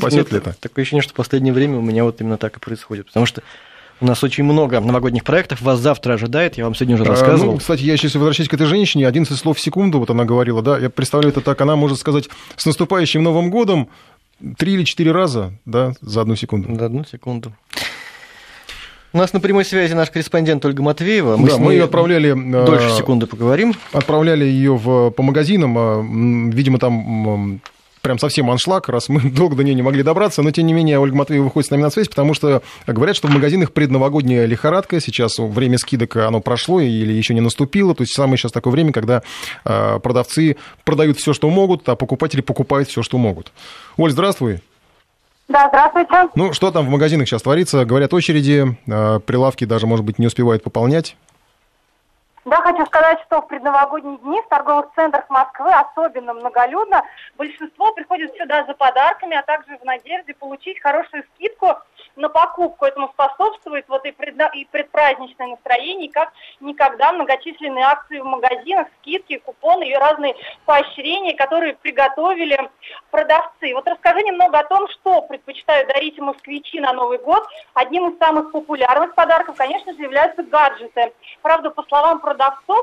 Спасет ли это?
Такое ощущение, что в последнее время у меня вот именно так и происходит. Потому что у нас очень много новогодних проектов, вас завтра ожидает, я вам сегодня уже рассказывал. А, ну,
кстати, я сейчас возвращаюсь к этой женщине, 11 слов в секунду, вот она говорила, да, я представляю это так, она может сказать с наступающим Новым годом три или четыре раза, да, за одну секунду.
За одну секунду. У нас на прямой связи наш корреспондент Ольга Матвеева.
Мы да, мы ее отправляли...
Дольше э, секунды поговорим.
Отправляли ее в, по магазинам. Э, видимо, там прям совсем аншлаг, раз мы долго до нее не могли добраться, но тем не менее Ольга Матвеева выходит с нами на связь, потому что говорят, что в магазинах предновогодняя лихорадка, сейчас время скидок оно прошло или еще не наступило, то есть самое сейчас такое время, когда а, продавцы продают все, что могут, а покупатели покупают все, что могут. Оль, здравствуй.
Да, здравствуйте.
Ну, что там в магазинах сейчас творится? Говорят, очереди, а, прилавки даже, может быть, не успевают пополнять.
Да, хочу сказать, что в предновогодние дни в торговых центрах Москвы особенно многолюдно. Большинство приходит сюда за подарками, а также в надежде получить хорошую скидку на покупку. Этому способствует вот и, предна... и предпраздничное настроение, и как никогда многочисленные акции в магазинах, скидки, купоны и разные поощрения, которые приготовили продавцы. Вот расскажи немного о том, что предпочитают дарить москвичи на Новый год. Одним из самых популярных подарков, конечно же, являются гаджеты. Правда, по словам продавцов,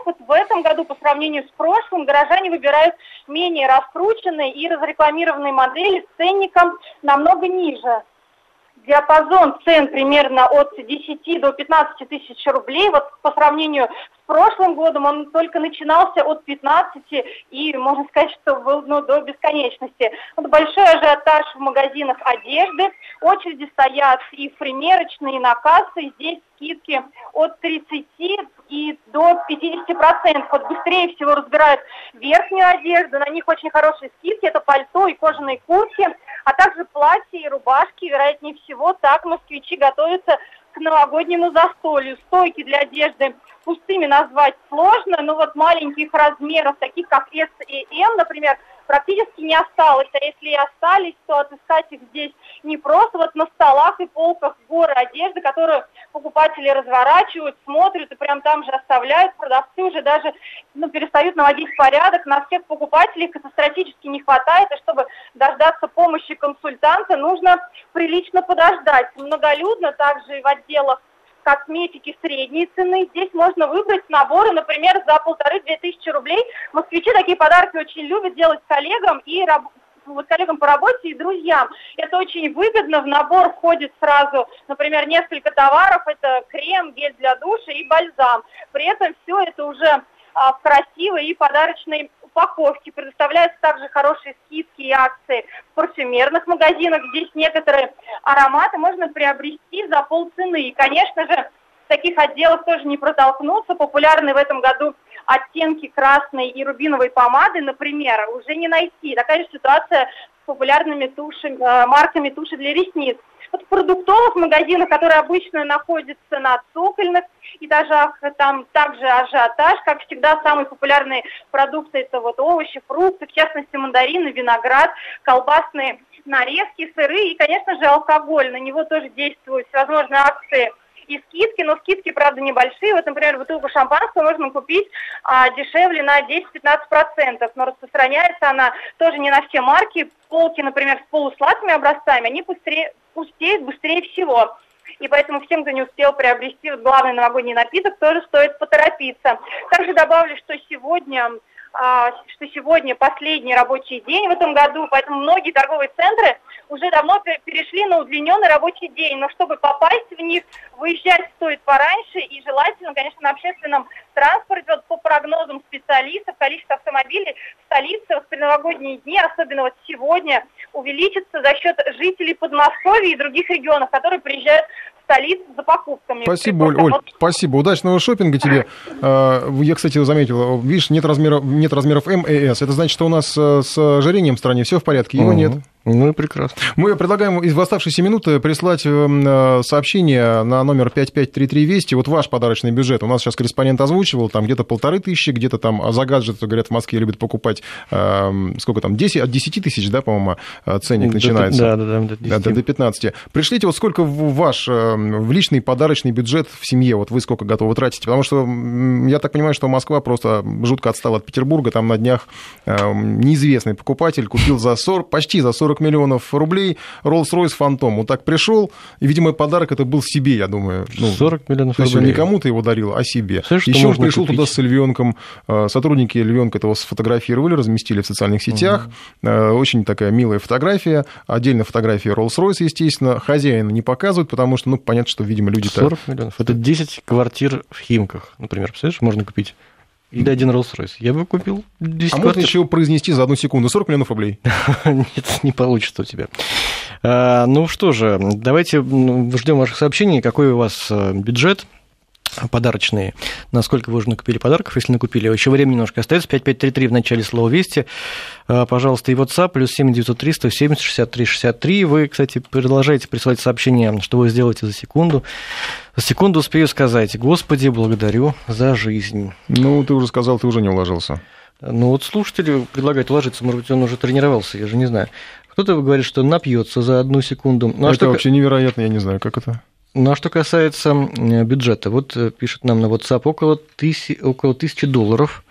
вот в этом году по сравнению с прошлым горожане выбирают менее раскрученные и разрекламированные модели с ценником намного ниже диапазон цен примерно от 10 до 15 тысяч рублей. Вот по сравнению с прошлым годом он только начинался от 15 и, можно сказать, что был ну, до бесконечности. Вот большой ажиотаж в магазинах одежды. Очереди стоят и в примерочные, и на кассы. Здесь скидки от 30 и до 50 процентов. Вот быстрее всего разбирают верхнюю одежду, на них очень хорошие скидки, это пальто и кожаные куртки, а также платья и рубашки. Вероятнее всего, так москвичи готовятся к новогоднему застолью. Стойки для одежды пустыми назвать сложно, но вот маленьких размеров, таких как S и M, например, практически не осталось. А если и остались, то отыскать их здесь не просто. Вот на столах и полках горы одежды, которую покупатели разворачивают, смотрят и прям там же оставляют. Продавцы уже даже ну, перестают наводить порядок. На всех покупателей катастрофически не хватает. И чтобы дождаться помощи консультанта, нужно прилично подождать. Многолюдно также и в отделах косметики средней цены. Здесь можно выбрать наборы, например, за полторы-две тысячи рублей. Москвичи такие подарки очень любят делать коллегам и вот коллегам по работе и друзьям. Это очень выгодно. В набор входит сразу, например, несколько товаров. Это крем, гель для душа и бальзам. При этом все это уже а, в красивой и подарочной упаковке. Предоставляются также хорошие скидки и акции в парфюмерных магазинах. Здесь некоторые ароматы можно приобрести за полцены. И, конечно же, в таких отделах тоже не протолкнуться. Популярны в этом году оттенки красной и рубиновой помады, например, уже не найти. Такая же ситуация с популярными тушами, э, марками туши для ресниц. Вот в продуктовых магазинах, которые обычно находятся на цокольных этажах, там также ажиотаж. Как всегда, самые популярные продукты это вот овощи, фрукты, в частности мандарины, виноград, колбасные нарезки, сыры и, конечно же, алкоголь. На него тоже действуют всевозможные акции и скидки, но скидки, правда, небольшие. Вот, например, бутылку шампанского можно купить а, дешевле на 10-15%, но распространяется она тоже не на все марки. Полки, например, с полусладкими образцами, они быстрее, пустеют быстрее всего. И поэтому всем, кто не успел приобрести главный новогодний напиток, тоже стоит поторопиться. Также добавлю, что сегодня что сегодня последний рабочий день в этом году, поэтому многие торговые центры уже давно перешли на удлиненный рабочий день, но чтобы попасть в них, выезжать стоит пораньше и желательно, конечно, на общественном транспорте. Вот по прогнозам специалистов, количество автомобилей в столице в предновогодние дни, особенно вот сегодня, увеличится за счет жителей Подмосковья и других регионов, которые приезжают столицу за покупками.
Спасибо, Оль, Оль, спасибо. Удачного шопинга тебе. А, я, кстати, заметил, видишь, нет, размера, нет размеров М и С. Это значит, что у нас э, с ожирением в стране все в порядке, его угу. нет.
Ну и прекрасно.
Мы предлагаем из оставшиеся минуты прислать э, сообщение на номер 5533 Вести. Вот ваш подарочный бюджет. У нас сейчас корреспондент озвучивал, там где-то полторы тысячи, где-то там за гаджеты, говорят, в Москве любят покупать, э, сколько там, 10, от 10 тысяч, да, по-моему, э, ценник начинается.
Да, да, да, до, 10.
Да, до 15. Пришлите вот сколько ваш в личный подарочный бюджет в семье, вот вы сколько готовы тратить, потому что я так понимаю, что Москва просто жутко отстала от Петербурга, там на днях неизвестный покупатель купил за 40, почти за 40 40 миллионов рублей Rolls-Royce Phantom. Вот так пришел, и, видимо, подарок это был себе, я думаю.
Ну, 40 миллионов
то есть
рублей.
не кому-то его дарил, а себе. Слышь, Еще он пришел купить? туда с львенком. А, сотрудники львенка этого сфотографировали, разместили в социальных сетях. Угу. Очень такая милая фотография. Отдельно фотография Rolls-Royce, естественно. Хозяина не показывают, потому что, ну, понятно, что, видимо, люди-то...
40 миллионов. Это 10 квартир в Химках, например. Представляешь, можно купить или один Rolls-Royce. Я бы купил 10
А можно еще произнести за одну секунду 40 миллионов рублей?
Нет, не получится у тебя. А, ну что же, давайте ждем ваших сообщений. Какой у вас э, бюджет? Подарочные. Насколько вы уже накупили подарков, если накупили. Еще время немножко остается. 5533 в начале слова «Вести». А, пожалуйста, и WhatsApp, плюс 7903 170 63 63. Вы, кстати, продолжаете присылать сообщения, что вы сделаете за секунду. За секунду успею сказать. Господи, благодарю за жизнь.
Ну, ты уже сказал, ты уже не уложился.
Ну, вот слушатели предлагают уложиться. Может быть, он уже тренировался, я же не знаю. Кто-то говорит, что напьется за одну секунду.
Ну, а это что... вообще невероятно, я не знаю, как это.
Ну а что касается бюджета, вот э, пишет нам на WhatsApp около тысячи, около тысячи долларов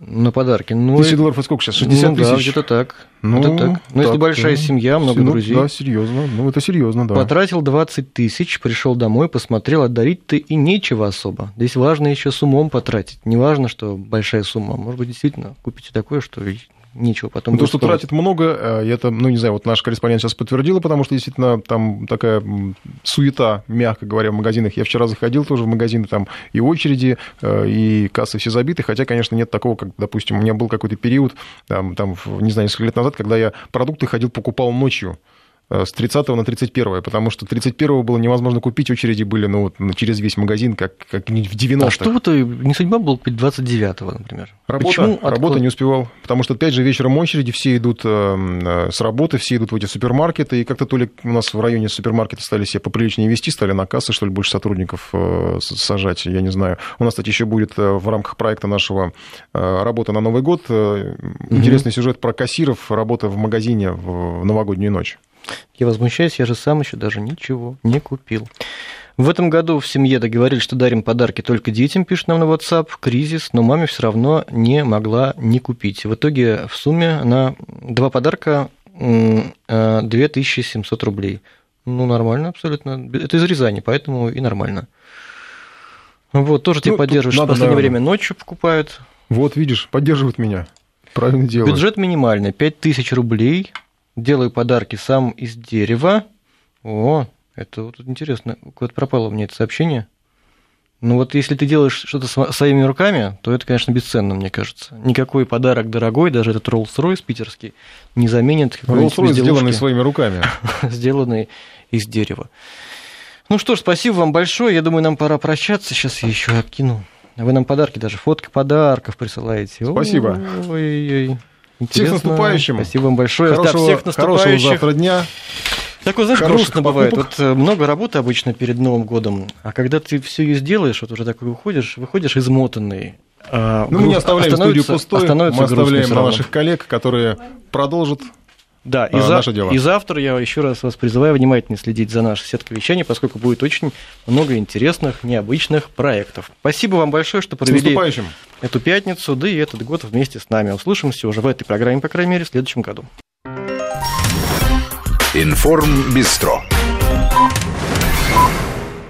на подарки.
Ну, Тысяча долларов, это сколько сейчас? 60 ну, тысяч?
Да, где-то так. Ну, где так. Ну, если большая да. семья, много ну, друзей.
Да, серьезно. Ну, это серьезно, да.
Потратил 20 тысяч, пришел домой, посмотрел, а дарить-то и нечего особо. Здесь важно еще с умом потратить. Не важно, что большая сумма. Может быть, действительно, купите такое, что нечего потом...
Ну, то, что тратит много, э, это, ну, не знаю, вот наш корреспондент сейчас подтвердила, потому что действительно там такая суета, мягко говоря, в магазинах. Я вчера заходил тоже в магазины, там и очереди, э, и кассы все забиты, хотя, конечно, нет такого, как, допустим, у меня был какой-то период, там, там, не знаю, несколько лет назад, когда я продукты ходил, покупал ночью. Э, с 30 на 31, потому что 31 было невозможно купить, очереди были ну, вот, через весь магазин, как, как в 90-х. А
что вот не судьба было купить 29 например?
Работа, Почему? работа не успевал, потому что, опять же, вечером очереди, все идут э, э, с работы, все идут в эти супермаркеты, и как-то то ли у нас в районе супермаркета стали себе поприличнее вести, стали на кассы, что ли, больше сотрудников сажать, я не знаю. У нас, кстати, еще будет в рамках проекта нашего работа на Новый год интересный mm-hmm. сюжет про кассиров, работа в магазине в новогоднюю ночь.
Я возмущаюсь, я же сам еще даже ничего не купил. В этом году в семье договорились, что дарим подарки только детям, пишет нам на WhatsApp, кризис, но маме все равно не могла не купить. В итоге в сумме на два подарка 2700 рублей. Ну, нормально абсолютно. Это из Рязани, поэтому и нормально. Вот, тоже ну, тебя поддерживаешь. Надо, в последнее наверное. время ночью покупают.
Вот, видишь, поддерживают меня. Правильно делают.
Бюджет минимальный, 5000 рублей. Делаю подарки сам из дерева. О, это вот интересно. Куда-то пропало у меня это сообщение. Ну вот если ты делаешь что-то своими руками, то это, конечно, бесценно, мне кажется. Никакой подарок дорогой, даже этот Rolls-Royce питерский, не заменит
Rolls-Royce, сделанный своими руками.
сделанный из дерева. Ну что ж, спасибо вам большое. Я думаю, нам пора прощаться. Сейчас я еще откину. Вы нам подарки, даже фотки подарков присылаете.
Спасибо. Ой-ой-ой. Всех с наступающим.
Спасибо вам большое.
Хорошего, да, всех наступающих. хорошего завтра дня.
Так вот, знаешь, грустно бывает. Вот много работы обычно перед Новым годом, а когда ты все ее сделаешь, вот уже такой выходишь, выходишь измотанный.
А, ну, мы не оставляем студию пустой, мы оставляем на наших коллег, которые продолжат
да, и, а, за... наше дело. и завтра я еще раз вас призываю внимательно следить за нашей сеткой вещания, поскольку будет очень много интересных, необычных проектов. Спасибо вам большое, что провели эту пятницу, да и этот год вместе с нами. Услышимся уже в этой программе, по крайней мере, в следующем году.
Информ Бистро.